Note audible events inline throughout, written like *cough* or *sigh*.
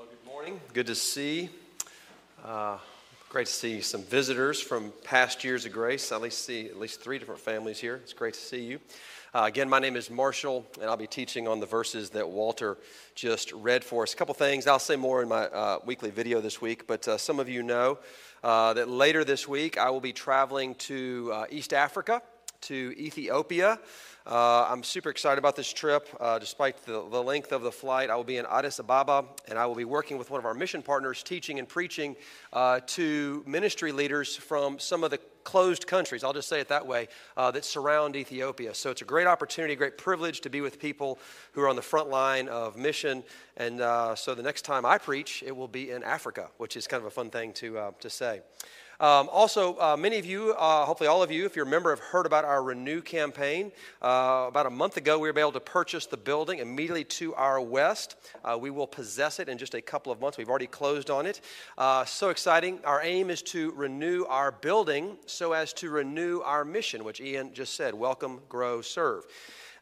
Well, good morning. Good to see. Uh, great to see some visitors from past years of grace. I at least see at least three different families here. It's great to see you. Uh, again, my name is Marshall, and I'll be teaching on the verses that Walter just read for us. A couple things. I'll say more in my uh, weekly video this week, but uh, some of you know uh, that later this week I will be traveling to uh, East Africa, to Ethiopia. Uh, I'm super excited about this trip. Uh, despite the, the, length of the flight, I will be in Addis Ababa and I will be working with one of our mission partners, teaching and preaching uh, to ministry leaders from some of the closed countries, I'll just say it that way, uh, that surround Ethiopia. So it's a great opportunity, great privilege to be with people who are on the front line of mission. And uh, so the next time I preach, it will be in Africa, which is kind of a fun thing to, uh, to say. Um, also, uh, many of you, uh, hopefully all of you, if you're a member, have heard about our Renew campaign. Uh, about a month ago, we were able to purchase the building immediately to our west. Uh, we will possess it in just a couple of months. We've already closed on it. Uh, so exciting. Our aim is to renew our building so as to renew our mission, which Ian just said welcome, grow, serve.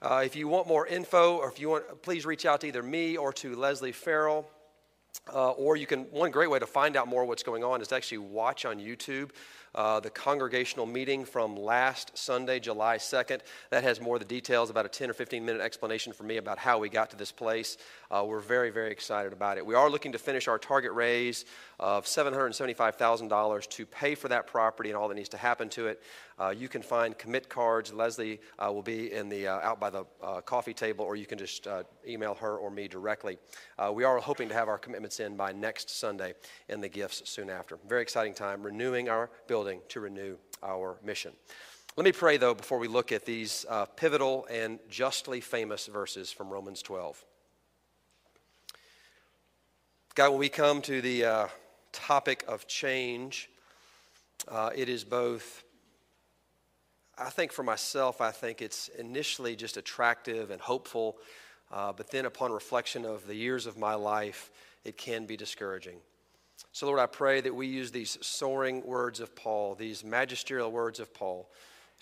Uh, if you want more info, or if you want, please reach out to either me or to Leslie Farrell. Uh, or you can, one great way to find out more what's going on is to actually watch on YouTube uh, the congregational meeting from last Sunday, July 2nd. That has more of the details, about a 10 or 15 minute explanation for me about how we got to this place. Uh, we're very, very excited about it. We are looking to finish our target raise of $775,000 to pay for that property and all that needs to happen to it. Uh, you can find commit cards. Leslie uh, will be in the uh, out by the uh, coffee table, or you can just uh, email her or me directly. We are hoping to have our commitments in by next Sunday and the gifts soon after. Very exciting time, renewing our building to renew our mission. Let me pray, though, before we look at these pivotal and justly famous verses from Romans 12. God, when we come to the topic of change, uh, it is both I think for myself, I think it's initially just attractive and hopeful, uh, but then upon reflection of the years of my life, it can be discouraging. So, Lord, I pray that we use these soaring words of Paul, these magisterial words of Paul,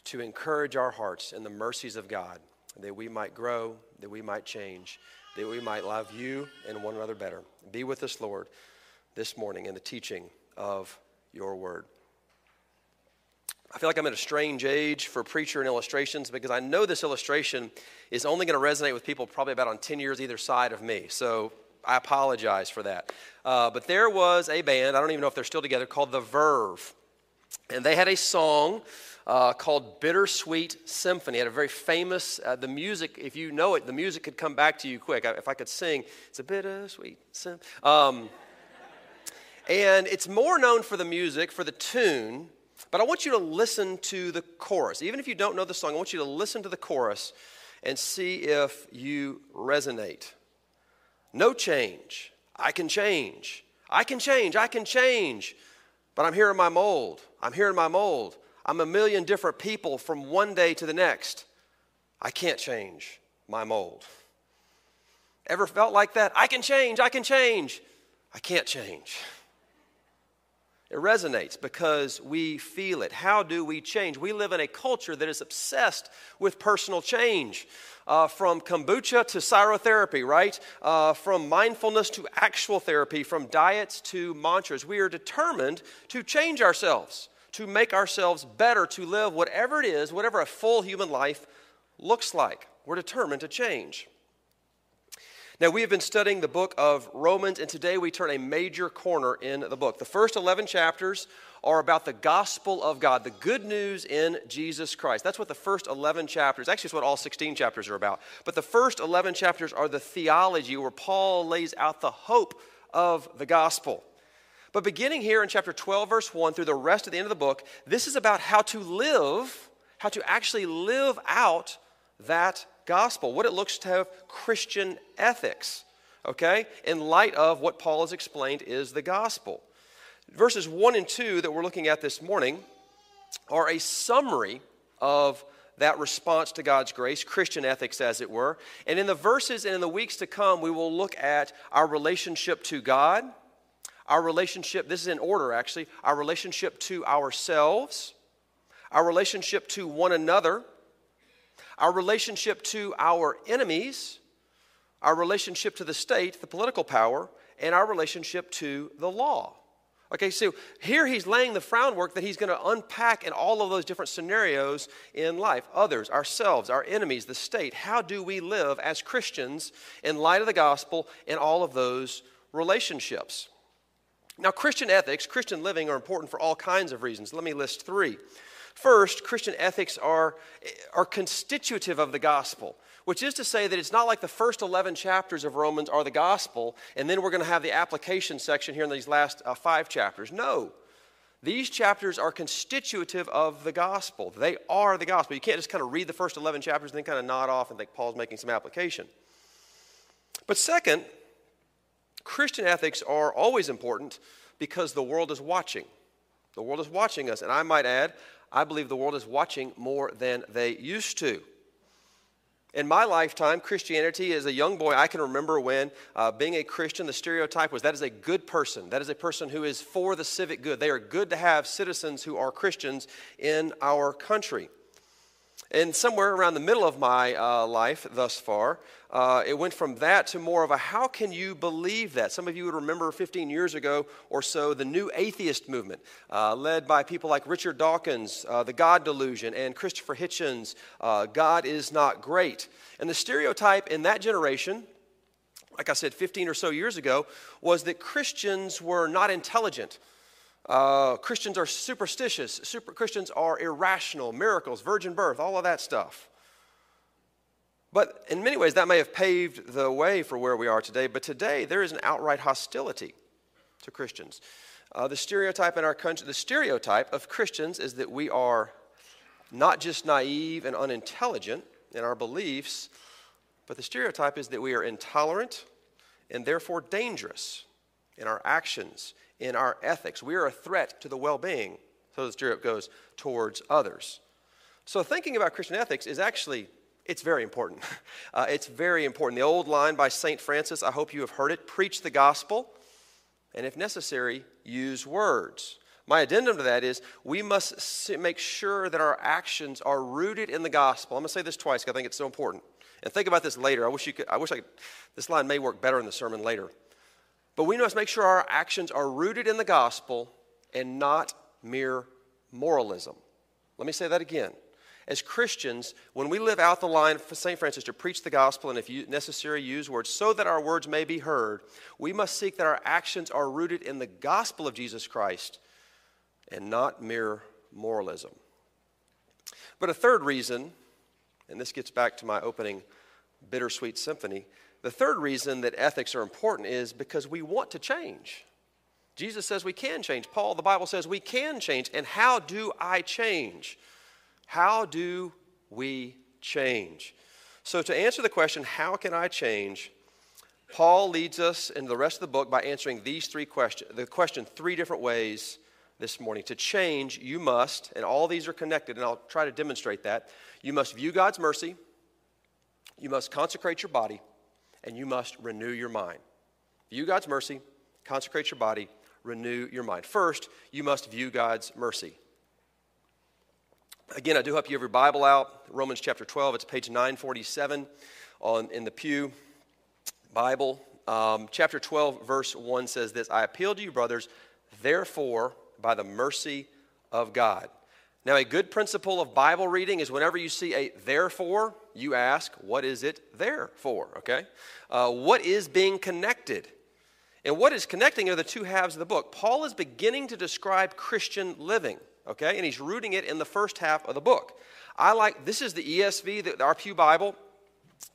to encourage our hearts in the mercies of God, that we might grow, that we might change, that we might love you and one another better. Be with us, Lord, this morning in the teaching of your word. I feel like I'm at a strange age for preacher and illustrations because I know this illustration is only going to resonate with people probably about on 10 years either side of me. So I apologize for that. Uh, but there was a band, I don't even know if they're still together, called The Verve. And they had a song uh, called Bittersweet Symphony. It had a very famous, uh, the music, if you know it, the music could come back to you quick. I, if I could sing, it's a bittersweet symphony. Um, and it's more known for the music, for the tune, but I want you to listen to the chorus. Even if you don't know the song, I want you to listen to the chorus and see if you resonate. No change. I can change. I can change. I can change. But I'm here in my mold. I'm here in my mold. I'm a million different people from one day to the next. I can't change my mold. Ever felt like that? I can change. I can change. I can't change. It resonates because we feel it. How do we change? We live in a culture that is obsessed with personal change. Uh, from kombucha to cryotherapy, right? Uh, from mindfulness to actual therapy, from diets to mantras. We are determined to change ourselves, to make ourselves better, to live whatever it is, whatever a full human life looks like. We're determined to change. Now, we have been studying the book of Romans, and today we turn a major corner in the book. The first 11 chapters are about the gospel of God, the good news in Jesus Christ. That's what the first 11 chapters, actually, it's what all 16 chapters are about. But the first 11 chapters are the theology where Paul lays out the hope of the gospel. But beginning here in chapter 12, verse 1, through the rest of the end of the book, this is about how to live, how to actually live out that gospel, what it looks to have Christian ethics, okay, in light of what Paul has explained is the gospel. Verses 1 and 2 that we're looking at this morning are a summary of that response to God's grace, Christian ethics, as it were. And in the verses and in the weeks to come, we will look at our relationship to God, our relationship, this is in order actually, our relationship to ourselves, our relationship to one another, our relationship to our enemies, our relationship to the state, the political power, and our relationship to the law. Okay, so here he's laying the groundwork that he's going to unpack in all of those different scenarios in life others, ourselves, our enemies, the state. How do we live as Christians in light of the gospel in all of those relationships? Now, Christian ethics, Christian living are important for all kinds of reasons. Let me list three. First, Christian ethics are, are constitutive of the gospel which is to say that it's not like the first 11 chapters of Romans are the gospel, and then we're going to have the application section here in these last uh, five chapters. No. These chapters are constitutive of the gospel. They are the gospel. You can't just kind of read the first 11 chapters and then kind of nod off and think Paul's making some application. But second, Christian ethics are always important because the world is watching. The world is watching us. And I might add, I believe the world is watching more than they used to. In my lifetime, Christianity, as a young boy, I can remember when uh, being a Christian, the stereotype was that is a good person. That is a person who is for the civic good. They are good to have citizens who are Christians in our country. And somewhere around the middle of my uh, life thus far, uh, it went from that to more of a how can you believe that? Some of you would remember 15 years ago or so the new atheist movement, uh, led by people like Richard Dawkins, uh, The God Delusion, and Christopher Hitchens, uh, God is Not Great. And the stereotype in that generation, like I said 15 or so years ago, was that Christians were not intelligent. Uh, Christians are superstitious. Super Christians are irrational, miracles, virgin birth, all of that stuff. But in many ways, that may have paved the way for where we are today. But today, there is an outright hostility to Christians. Uh, the stereotype in our country, the stereotype of Christians is that we are not just naive and unintelligent in our beliefs, but the stereotype is that we are intolerant and therefore dangerous in our actions in our ethics. We are a threat to the well being, so the stereotype goes, towards others. So thinking about Christian ethics is actually it's very important. *laughs* Uh, it's very important. The old line by St. Francis, I hope you have heard it preach the gospel, and if necessary, use words. My addendum to that is we must make sure that our actions are rooted in the gospel. I'm going to say this twice because I think it's so important. And think about this later. I wish you could, I wish I could, this line may work better in the sermon later. But we must make sure our actions are rooted in the gospel and not mere moralism. Let me say that again. As Christians, when we live out the line for St. Francis to preach the gospel and, if necessary, use words so that our words may be heard, we must seek that our actions are rooted in the gospel of Jesus Christ and not mere moralism. But a third reason, and this gets back to my opening bittersweet symphony, the third reason that ethics are important is because we want to change. Jesus says we can change. Paul, the Bible says we can change. And how do I change? How do we change? So, to answer the question, how can I change? Paul leads us in the rest of the book by answering these three questions, the question three different ways this morning. To change, you must, and all these are connected, and I'll try to demonstrate that. You must view God's mercy, you must consecrate your body, and you must renew your mind. View God's mercy, consecrate your body, renew your mind. First, you must view God's mercy. Again, I do hope you have your Bible out. Romans chapter 12, it's page 947 on, in the Pew Bible. Um, chapter 12, verse 1 says this I appeal to you, brothers, therefore, by the mercy of God. Now, a good principle of Bible reading is whenever you see a therefore, you ask, what is it there for? Okay? Uh, what is being connected? And what is connecting are the two halves of the book. Paul is beginning to describe Christian living, okay? And he's rooting it in the first half of the book. I like, this is the ESV, the, our Pew Bible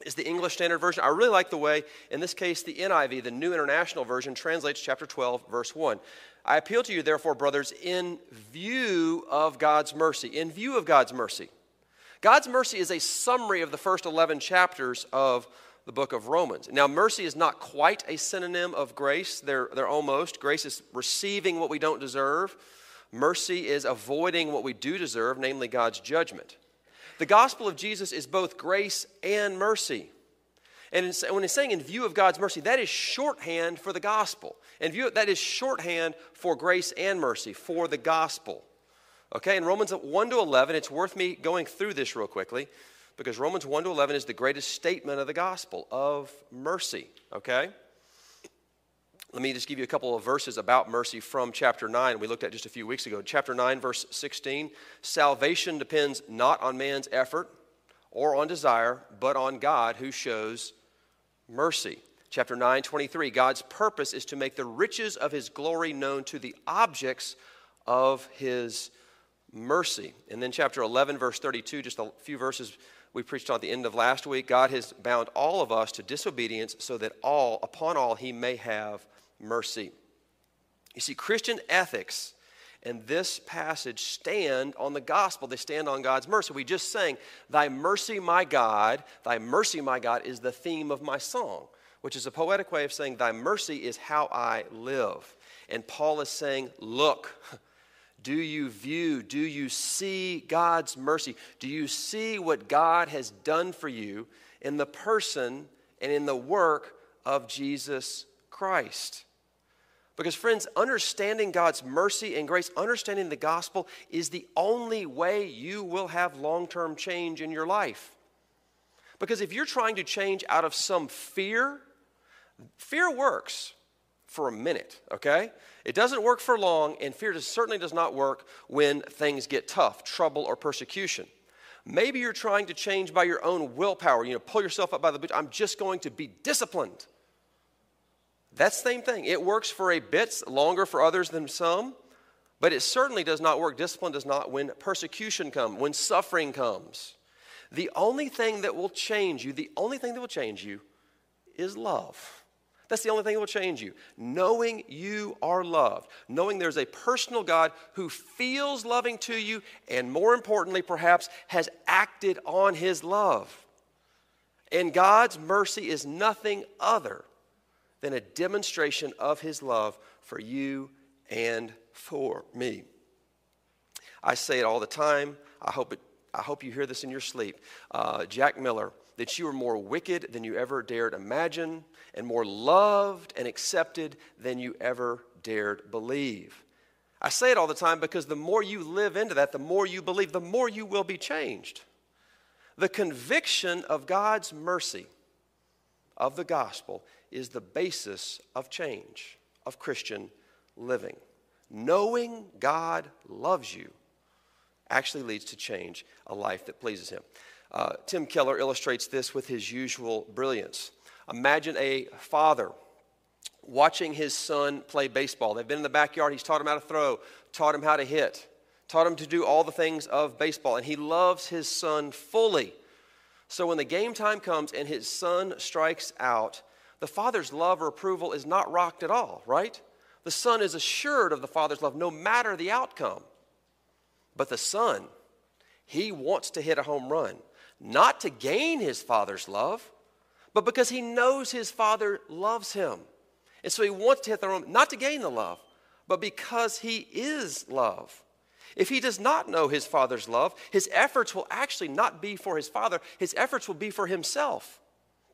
is the English Standard Version. I really like the way, in this case, the NIV, the New International Version, translates chapter 12, verse 1. I appeal to you, therefore, brothers, in view of God's mercy. In view of God's mercy. God's mercy is a summary of the first 11 chapters of the book of Romans. Now, mercy is not quite a synonym of grace, they're, they're almost. Grace is receiving what we don't deserve, mercy is avoiding what we do deserve, namely God's judgment. The gospel of Jesus is both grace and mercy. And when it's saying in view of God's mercy, that is shorthand for the gospel. And view, that is shorthand for grace and mercy, for the gospel. Okay, in Romans 1 to 11, it's worth me going through this real quickly. because Romans 1 to 11 is the greatest statement of the gospel of mercy, okay? Let me just give you a couple of verses about mercy from chapter 9 we looked at just a few weeks ago. Chapter 9, verse 16 Salvation depends not on man's effort or on desire, but on God who shows mercy. Chapter 9, 23 God's purpose is to make the riches of his glory known to the objects of his mercy. And then chapter 11, verse 32, just a few verses we preached on at the end of last week. God has bound all of us to disobedience so that all, upon all, he may have mercy. You see, Christian ethics and this passage stand on the gospel. They stand on God's mercy. We just sang, Thy mercy, my God, Thy mercy, my God, is the theme of my song, which is a poetic way of saying, Thy mercy is how I live. And Paul is saying, Look, *laughs* do you view, do you see God's mercy? Do you see what God has done for you in the person and in the work of Jesus Christ? Because, friends, understanding God's mercy and grace, understanding the gospel, is the only way you will have long term change in your life. Because if you're trying to change out of some fear, fear works for a minute, okay? It doesn't work for long, and fear certainly does not work when things get tough, trouble, or persecution. Maybe you're trying to change by your own willpower, you know, pull yourself up by the boot. I'm just going to be disciplined. That's the same thing. It works for a bit longer for others than some, but it certainly does not work. Discipline does not when persecution comes, when suffering comes. The only thing that will change you, the only thing that will change you is love. That's the only thing that will change you. Knowing you are loved, knowing there's a personal God who feels loving to you, and more importantly, perhaps, has acted on his love. And God's mercy is nothing other than a demonstration of his love for you and for me. I say it all the time. I hope, it, I hope you hear this in your sleep. Uh, Jack Miller, that you are more wicked than you ever dared imagine, and more loved and accepted than you ever dared believe. I say it all the time because the more you live into that, the more you believe, the more you will be changed. The conviction of God's mercy, of the gospel, is the basis of change, of Christian living. Knowing God loves you actually leads to change, a life that pleases Him. Uh, Tim Keller illustrates this with his usual brilliance. Imagine a father watching his son play baseball. They've been in the backyard, he's taught him how to throw, taught him how to hit, taught him to do all the things of baseball, and he loves his son fully. So when the game time comes and his son strikes out, the father's love or approval is not rocked at all, right? The son is assured of the father's love no matter the outcome. But the son, he wants to hit a home run not to gain his father's love, but because he knows his father loves him. And so he wants to hit the home, not to gain the love, but because he is love. If he does not know his father's love, his efforts will actually not be for his father, his efforts will be for himself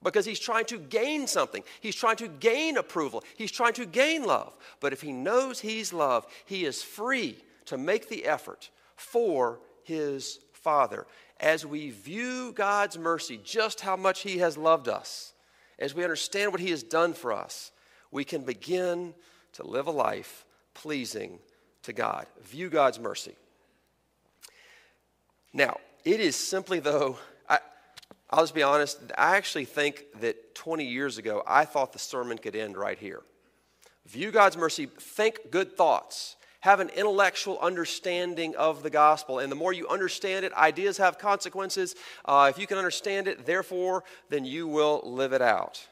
because he's trying to gain something. He's trying to gain approval. He's trying to gain love. But if he knows he's love, he is free to make the effort for his father as we view God's mercy, just how much He has loved us, as we understand what He has done for us, we can begin to live a life pleasing to God. View God's mercy. Now, it is simply, though, I, I'll just be honest, I actually think that 20 years ago, I thought the sermon could end right here. View God's mercy, think good thoughts, have an intellectual understanding of the gospel. And the more you understand it, ideas have consequences. Uh, if you can understand it, therefore, then you will live it out.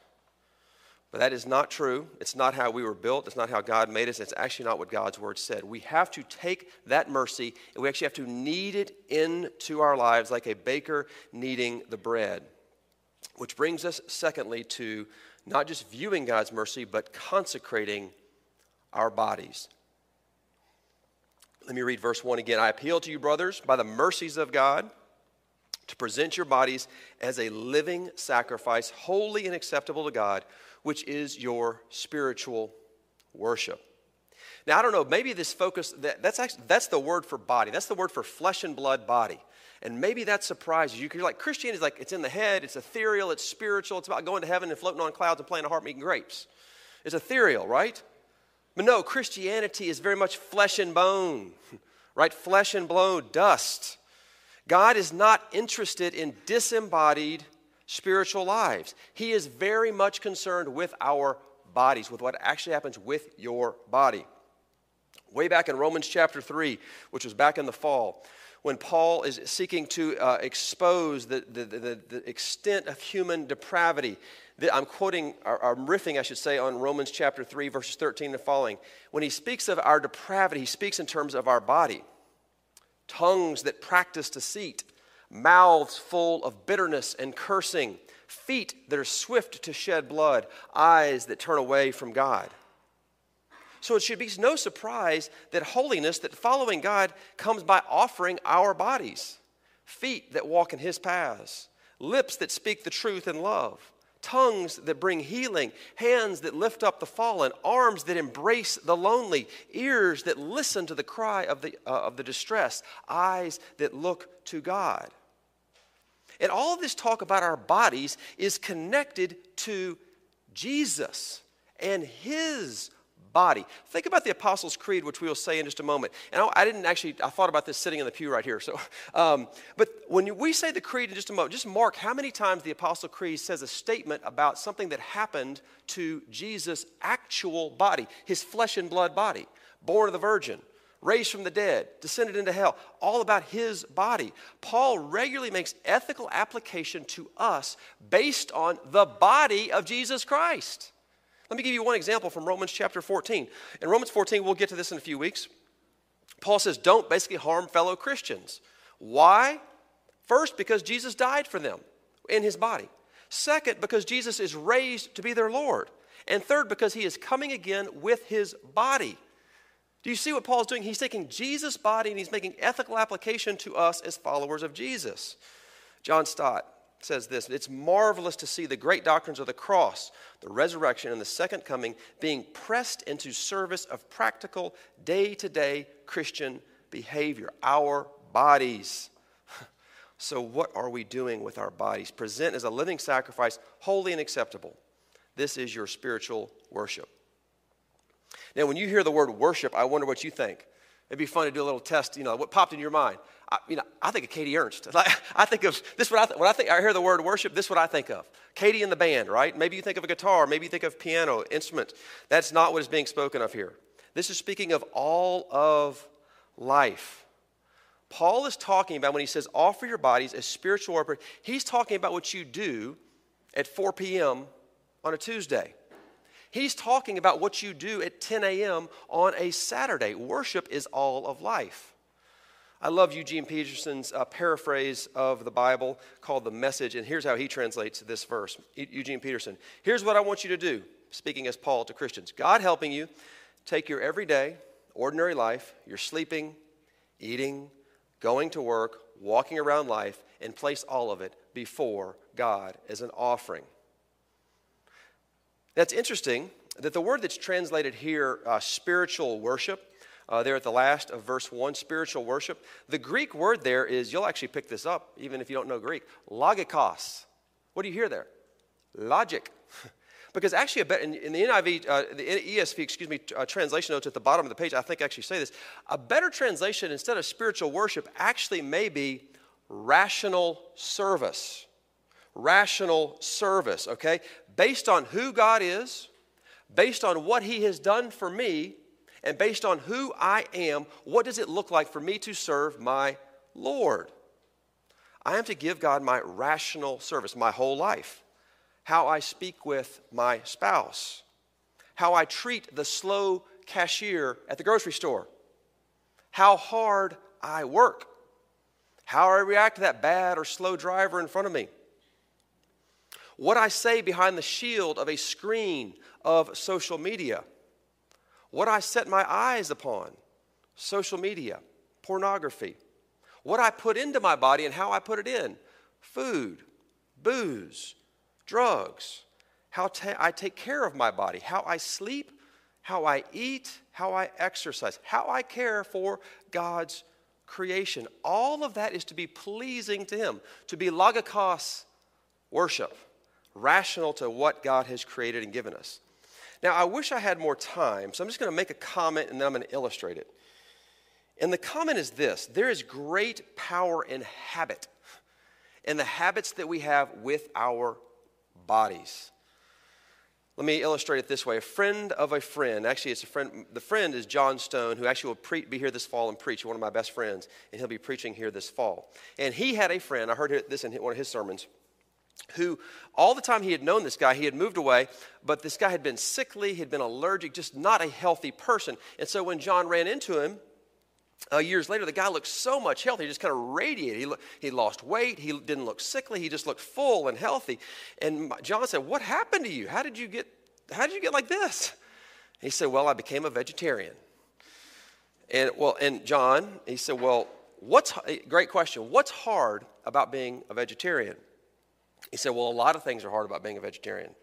But that is not true. It's not how we were built. It's not how God made us. It's actually not what God's word said. We have to take that mercy and we actually have to knead it into our lives like a baker kneading the bread. Which brings us, secondly, to not just viewing God's mercy, but consecrating our bodies. Let me read verse 1 again. I appeal to you, brothers, by the mercies of God, to present your bodies as a living sacrifice, holy and acceptable to God, which is your spiritual worship. Now, I don't know, maybe this focus, that, that's, actually, that's the word for body. That's the word for flesh and blood body. And maybe that surprises you. You're like, Christianity is like, it's in the head, it's ethereal, it's spiritual, it's about going to heaven and floating on clouds and playing a harp and eating grapes. It's ethereal, right? But no, Christianity is very much flesh and bone, *laughs* right? Flesh and bone, dust. God is not interested in disembodied spiritual lives. He is very much concerned with our bodies, with what actually happens with your body. Way back in Romans chapter 3, which was back in the fall, when Paul is seeking to uh, expose the, the, the, the, extent of human depravity. I'm quoting, or I'm riffing, I should say, on Romans chapter 3, verses 13 and following. When he speaks of our depravity, he speaks in terms of our body tongues that practice deceit, mouths full of bitterness and cursing, feet that are swift to shed blood, eyes that turn away from God. So it should be no surprise that holiness, that following God, comes by offering our bodies feet that walk in His paths, lips that speak the truth in love, tongues that bring healing, hands that lift up the fallen, arms that embrace the lonely, ears that listen to the cry of the, uh, of the distressed, eyes that look to God. And all of this talk about our bodies is connected to Jesus and His body. Think about the Apostles' Creed, which we will say in just a moment. And I, I didn't actually, I thought about this sitting in the pew right here. So, *laughs* um, but when we say the Creed in just a moment, just mark how many times the Apostle Creed says a statement about something that happened to Jesus' actual body, his flesh and blood body, born of the Virgin raised from the dead, descended into hell, all about his body. Paul regularly makes ethical application to us based on the body of Jesus Christ. Let me give you one example from Romans chapter 14. In Romans 14, we'll get to this in a few weeks. Paul says, don't basically harm fellow Christians. Why? First, because Jesus died for them in his body. Second, because Jesus is raised to be their Lord. And third, because he is coming again with his body. Do you see what Paul's doing? He's taking Jesus' body and he's making ethical application to us as followers of Jesus. John Stott says this It's marvelous to see the great doctrines of the cross, the resurrection, and the second coming being pressed into service of practical, day to day Christian behavior. Our bodies. *laughs* So, what are we doing with our bodies? Present as a living sacrifice, holy and acceptable. This is your spiritual worship. Now, when you hear the word worship, I wonder what you think. It'd be fun to do a little test. You know, what popped in your mind? I, you know, I think of Katie Ernst. *laughs* Like, I think of this. What I th- when I think I hear the word worship, this is what I think of. Katie and the band, right? Maybe you think of a guitar. Maybe you think of piano instrument. That's not what is being spoken of here. This is speaking of all of life. Paul is talking about when he says offer your bodies as spiritual worship. He's talking about what you do at 4 p.m. on a Tuesday. He's talking about what you do at 10 a.m. on a Saturday. Worship is all of life. I love Eugene Peterson's uh, paraphrase of the Bible called The Message, and here's how he translates this verse. Eugene Peterson, here's what I want you to do, speaking as Paul to Christians God helping you take your everyday, ordinary life, your sleeping, eating, going to work, walking around life, and place all of it before God as an offering. That's interesting that the word that's translated here, uh, spiritual worship, uh, there at the last of verse 1, spiritual worship, the Greek word there is, you'll actually pick this up even if you don't know Greek, logikos. What do you hear there? Logic. *laughs* because actually, in, the NIV, uh, the ESV, excuse me, uh, translation notes at the bottom of the page, I think actually say this. A better translation instead of spiritual worship actually may be rational service. Rational service, okay? Based on who God is, based on what He has done for me, and based on who I am, what does it look like for me to serve my Lord? I am to give God my rational service, my whole life. How I speak with my spouse, how I treat the slow cashier at the grocery store, how hard I work, how I react to that bad or slow driver in front of me, what I say behind the shield of a screen of social media, what I set my eyes upon, social media, pornography, what I put into my body and how I put it in, food, booze, drugs, how ta- I take care of my body, how I sleep, how I eat, how I exercise, how I care for God's creation. All of that is to be pleasing to Him, to be logikos worship, rational to what God has created and given us. Now, I wish I had more time, so I'm just going to make a comment and then I'm going to illustrate it. And the comment is this there is great power in habit, in the habits that we have with our bodies. Let me illustrate it this way. A friend of a friend, actually, it's a friend, the friend is John Stone, who actually will pre- be here this fall and preach, one of my best friends, and he'll be preaching here this fall. And he had a friend, I heard this in one of his sermons, who all the time he had known this guy, he had moved away, but this guy had been sickly, he had been allergic, just not a healthy person. And so when John ran into him, uh, years later, the guy looked so much healthier. He just kind of radiated. He, lo- he lost weight. He didn't look sickly. He just looked full and healthy. And John said, "What happened to you? How did you get? How did you get like this?" He said, "Well, I became a vegetarian." And well, and John, he said, "Well, what's great question? What's hard about being a vegetarian?" He said, Well, a lot of things are hard about being a vegetarian.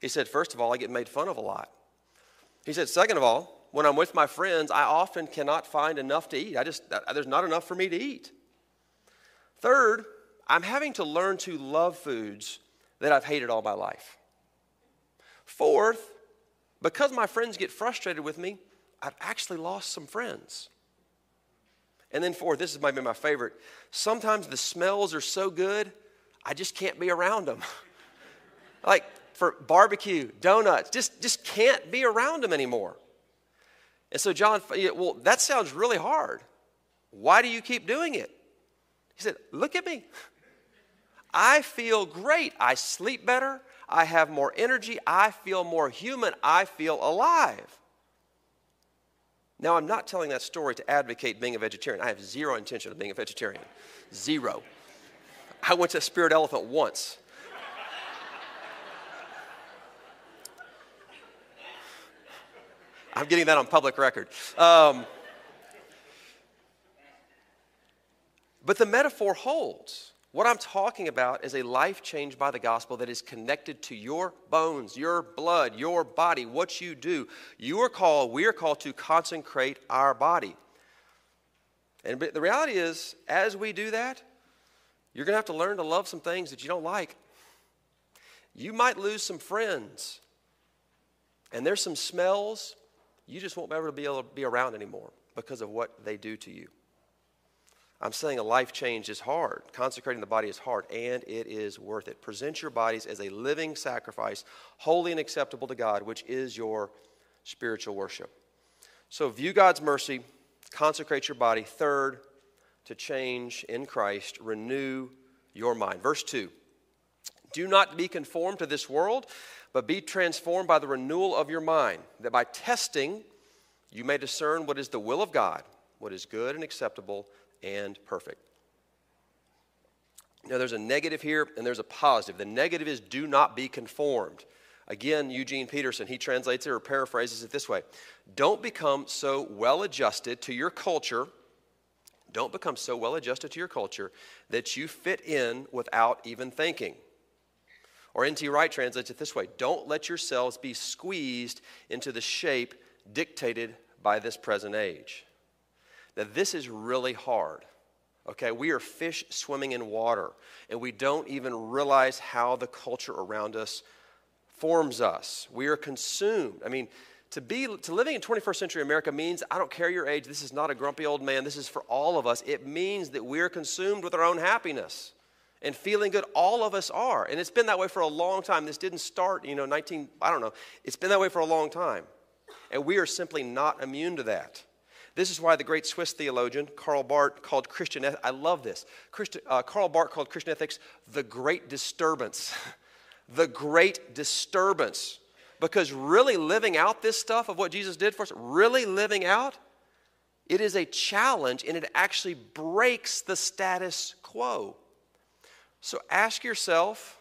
He said, First of all, I get made fun of a lot. He said, Second of all, when I'm with my friends, I often cannot find enough to eat. I just, uh, there's not enough for me to eat. Third, I'm having to learn to love foods that I've hated all my life. Fourth, because my friends get frustrated with me, I've actually lost some friends. And then fourth, this is maybe my favorite. Sometimes the smells are so good, I just can't be around them. *laughs* like for barbecue, donuts, just, just can't be around them anymore. And so John, well, that sounds really hard. Why do you keep doing it? He said, Look at me. I feel great. I sleep better. I have more energy. I feel more human. I feel alive. Now, I'm not telling that story to advocate being a vegetarian. I have zero intention of being a vegetarian. Zero. I went to Spirit Elephant once. I'm getting that on public record. Um, but the metaphor holds. What I'm talking about is a life changed by the gospel that is connected to your bones, your blood, your body, what you do. You are called, we are called to consecrate our body. And the reality is, as we do that, you're going to have to learn to love some things that you don't like. You might lose some friends. And there's some smells you just won't ever be able to be around anymore because of what they do to you. I'm saying a life change is hard. Consecrating the body is hard, and it is worth it. Present your bodies as a living sacrifice, holy and acceptable to God, which is your spiritual worship. So view God's mercy, consecrate your body. Third, to change in Christ, renew your mind. Verse 2 Do not be conformed to this world, but be transformed by the renewal of your mind, that by testing you may discern what is the will of God, what is good and acceptable and perfect. Now, there's a negative here and there's a positive. The negative is do not be conformed. Again, Eugene Peterson, he translates it or paraphrases it this way Don't become so well adjusted to your culture don't become so well adjusted to your culture that you fit in without even thinking. Or N.T. Wright translates it this way Don't let yourselves be squeezed into the shape dictated by this present age. Now, this is really hard. Okay, we are fish swimming in water, and we don't even realize how the culture around us forms us. We are consumed. I mean, to be to living in 21st century America means I don't care your age. This is not a grumpy old man. This is for all of us. It means that we're consumed with our own happiness and feeling good. All of us are, and it's been that way for a long time. This didn't start, you know, 19. I don't know. It's been that way for a long time, and we are simply not immune to that. This is why the great Swiss theologian Karl Barth called Christian. I love this. Christi, uh, Karl Barth called Christian ethics the great disturbance. *laughs* the great disturbance because really living out this stuff of what Jesus did for us, really living out, it is a challenge and it actually breaks the status quo. So ask yourself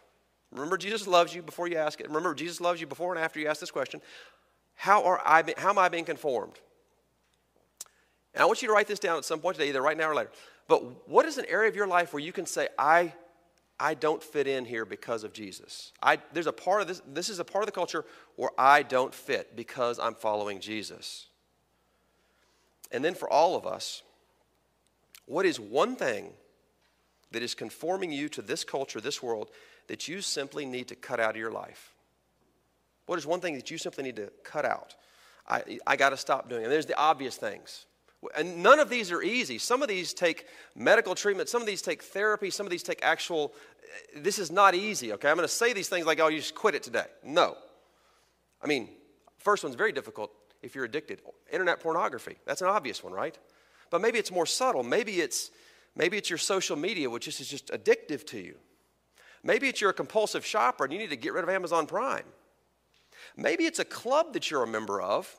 remember, Jesus loves you before you ask it. Remember, Jesus loves you before and after you ask this question how, are I, how am I being conformed? And I want you to write this down at some point today, either right now or later. But what is an area of your life where you can say, I I don't fit in here because of Jesus. I, there's a part of this, this is a part of the culture where I don't fit because I'm following Jesus. And then for all of us, what is one thing that is conforming you to this culture, this world, that you simply need to cut out of your life? What is one thing that you simply need to cut out? I, I got to stop doing. And there's the obvious things. And none of these are easy. Some of these take medical treatment, some of these take therapy, some of these take actual. Eh, this is not easy, okay? I'm going to say these things like, oh, you just quit it today. No. I mean, first one's very difficult if you're addicted. Internet pornography, that's an obvious one, right? But maybe it's more subtle. Maybe it's, maybe it's your social media, which is just addictive to you. Maybe it's you're a compulsive shopper and you need to get rid of Amazon Prime. Maybe it's a club that you're a member of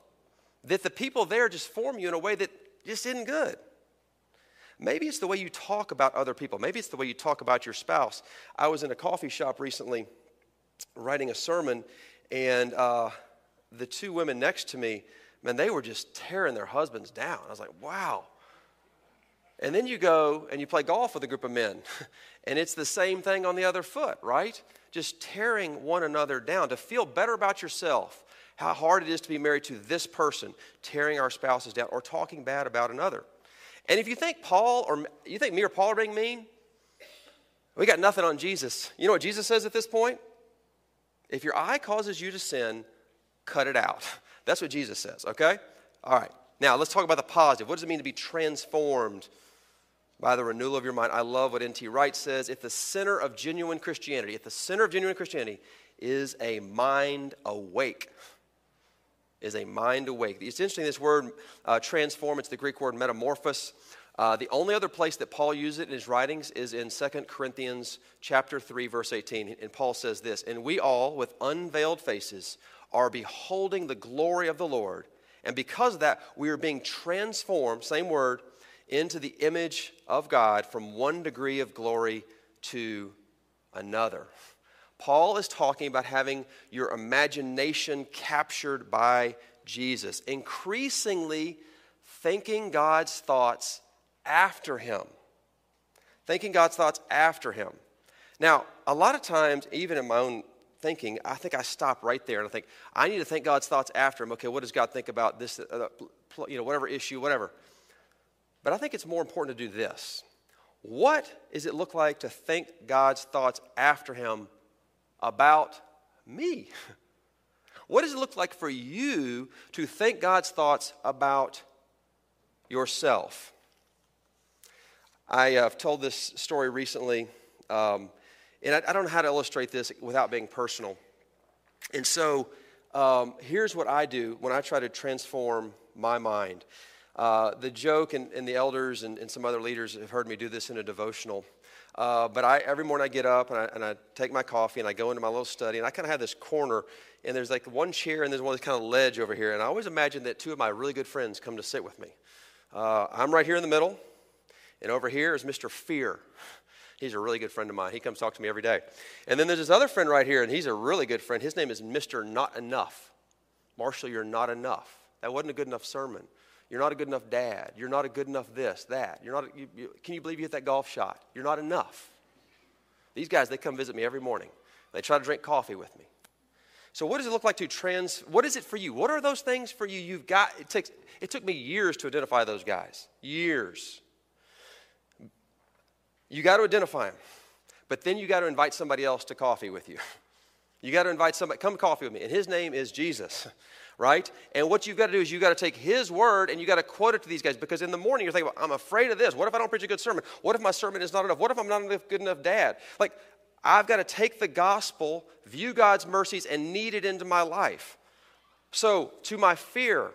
that the people there just form you in a way that just isn't good. Maybe it's the way you talk about other people. Maybe it's the way you talk about your spouse. I was in a coffee shop recently writing a sermon, and uh, the two women next to me, man, they were just tearing their husbands down. I was like, wow. And then you go and you play golf with a group of men, *laughs* and it's the same thing on the other foot, right? Just tearing one another down to feel better about yourself how hard it is to be married to this person, tearing our spouses down, or talking bad about another. And if you think Paul or you think me or Paul are being mean, we got nothing on Jesus. You know what Jesus says at this point? If your eye causes you to sin, cut it out. *laughs* That's what Jesus says, okay? All right. Now, let's talk about the positive. What does it mean to be transformed by the renewal of your mind? I love what N.T. Wright says. At the center of genuine Christianity, at the center of genuine Christianity is a mind awake is a mind awake. It's interesting, this word uh, transform, it's the Greek word metamorphos. Uh, the only other place that Paul uses it in his writings is in 2 Corinthians chapter 3, verse 18. And Paul says this, And we all, with unveiled faces, are beholding the glory of the Lord. And because of that, we are being transformed, same word, into the image of God from one degree of glory to another. Paul is talking about having your imagination captured by Jesus, increasingly thinking God's thoughts after him. Thinking God's thoughts after him. Now, a lot of times, even in my own thinking, I think I stop right there and I think, I need to think God's thoughts after him. Okay, what does God think about this, uh, you know, whatever issue, whatever. But I think it's more important to do this. What does it look like to think God's thoughts after him about me? *laughs* What does it look like for you to think God's thoughts about yourself? I have uh, told this story recently, um, and I, I, don't know how to illustrate this without being personal. And so um, here's what I do when I try to transform my mind. Uh, the joke, and, and the elders and, and, some other leaders have heard me do this in a devotional. Uh, but I, every morning I get up and I, and I take my coffee and I go into my little study and I kind of have this corner and there's like one chair and there's one kind of ledge over here. And I always imagine that two of my really good friends come to sit with me. Uh, I'm right here in the middle, and over here is Mr. Fear. He's a really good friend of mine. He comes talk to me every day. And then there's this other friend right here, and he's a really good friend. His name is Mr. Not Enough. Marshall, you're not enough. That wasn't a good enough sermon. You're not a good enough dad. You're not a good enough this, that. You're not, you, you, can you believe you hit that golf shot? You're not enough. These guys, they come visit me every morning. They try to drink coffee with me. So, what does it look like to trans? What is it for you? What are those things for you? You've got. It takes. It took me years to identify those guys. Years. You got to identify them, but then you got to invite somebody else to coffee with you. *laughs* You got to invite somebody. Come coffee with me, and his name is Jesus *laughs* right? And what you've got to do is you've got to take his word and you've got to quote it to these guys because in the morning you're thinking, well, I'm afraid of this. What if I don't preach a good sermon? What if my sermon is not enough? What if I'm not a good enough dad? Like, I've got to take the gospel, view God's mercies, and knead it into my life. So, to my fear,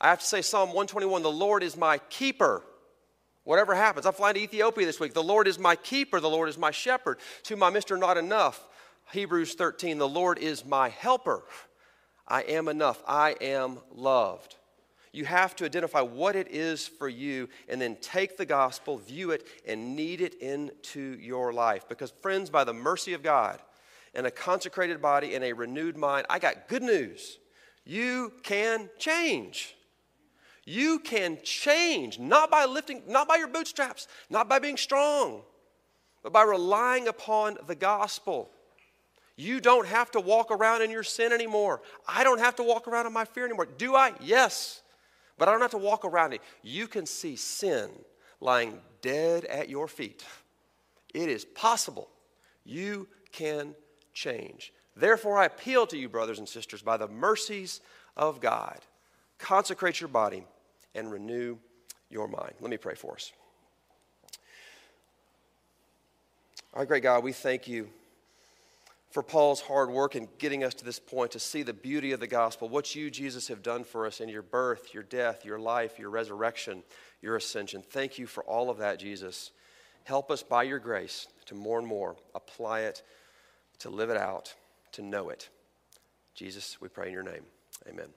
I have to say Psalm 121 the Lord is my keeper. Whatever happens, I'm flying to Ethiopia this week. The Lord is my keeper. The Lord is my shepherd. To my Mr. Not Enough, Hebrews 13, the Lord is my helper. I am enough. I am loved. You have to identify what it is for you and then take the gospel, view it, and knead it into your life. Because, friends, by the mercy of God and a consecrated body and a renewed mind, I got good news. You can change. You can change, not by lifting, not by your bootstraps, not by being strong, but by relying upon the gospel. You don't have to walk around in your sin anymore. I don't have to walk around in my fear anymore. Do I? Yes. But I don't have to walk around it. You can see sin lying dead at your feet. It is possible. You can change. Therefore, I appeal to you, brothers and sisters, by the mercies of God, consecrate your body and renew your mind. Let me pray for us. Our great God, we thank you for Paul's hard work in getting us to this point to see the beauty of the gospel, what you, Jesus, have done for us in your birth, your death, your life, your resurrection, your ascension. Thank you for all of that, Jesus. Help us by your grace to more and more apply it, to live it out, to know it. Jesus, we pray in your name. Amen.